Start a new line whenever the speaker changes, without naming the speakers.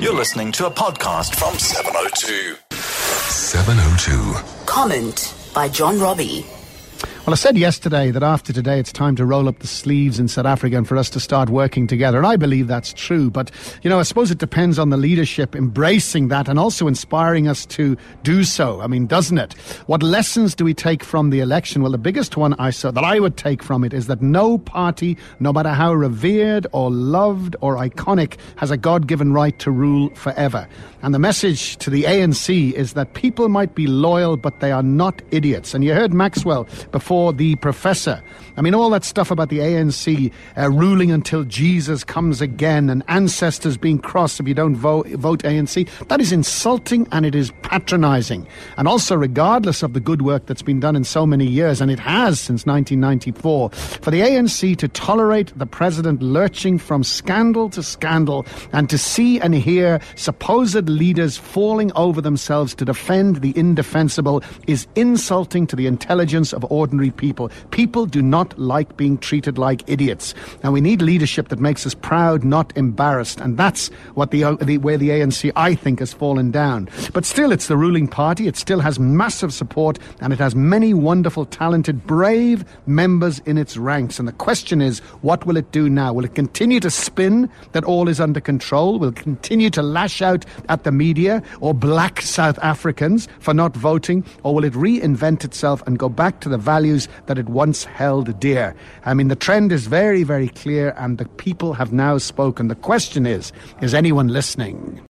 You're listening to a podcast from 702.
702.
Comment by John Robbie.
Well, I said yesterday that after today it's time to roll up the sleeves in South Africa and for us to start working together. And I believe that's true. But, you know, I suppose it depends on the leadership embracing that and also inspiring us to do so. I mean, doesn't it? What lessons do we take from the election? Well, the biggest one I saw that I would take from it is that no party, no matter how revered or loved or iconic, has a God given right to rule forever. And the message to the ANC is that people might be loyal, but they are not idiots. And you heard Maxwell before the professor. I mean, all that stuff about the ANC uh, ruling until Jesus comes again and ancestors being crossed if you don't vote, vote ANC, that is insulting and it is patronizing. And also, regardless of the good work that's been done in so many years, and it has since 1994, for the ANC to tolerate the president lurching from scandal to scandal and to see and hear supposed leaders falling over themselves to defend the indefensible is insulting to the intelligence of ordinary people. People do not like being treated like idiots. And we need leadership that makes us proud, not embarrassed. And that's what the, the where the ANC, I think, has fallen down. But still, it's the ruling party. It still has massive support and it has many wonderful, talented, brave members in its ranks. And the question is, what will it do now? Will it continue to spin that all is under control? Will it continue to lash out at the media or black South Africans for not voting? Or will it reinvent itself and go back to the values that it once held dear? I mean, the trend is very, very clear and the people have now spoken. The question is, is anyone listening?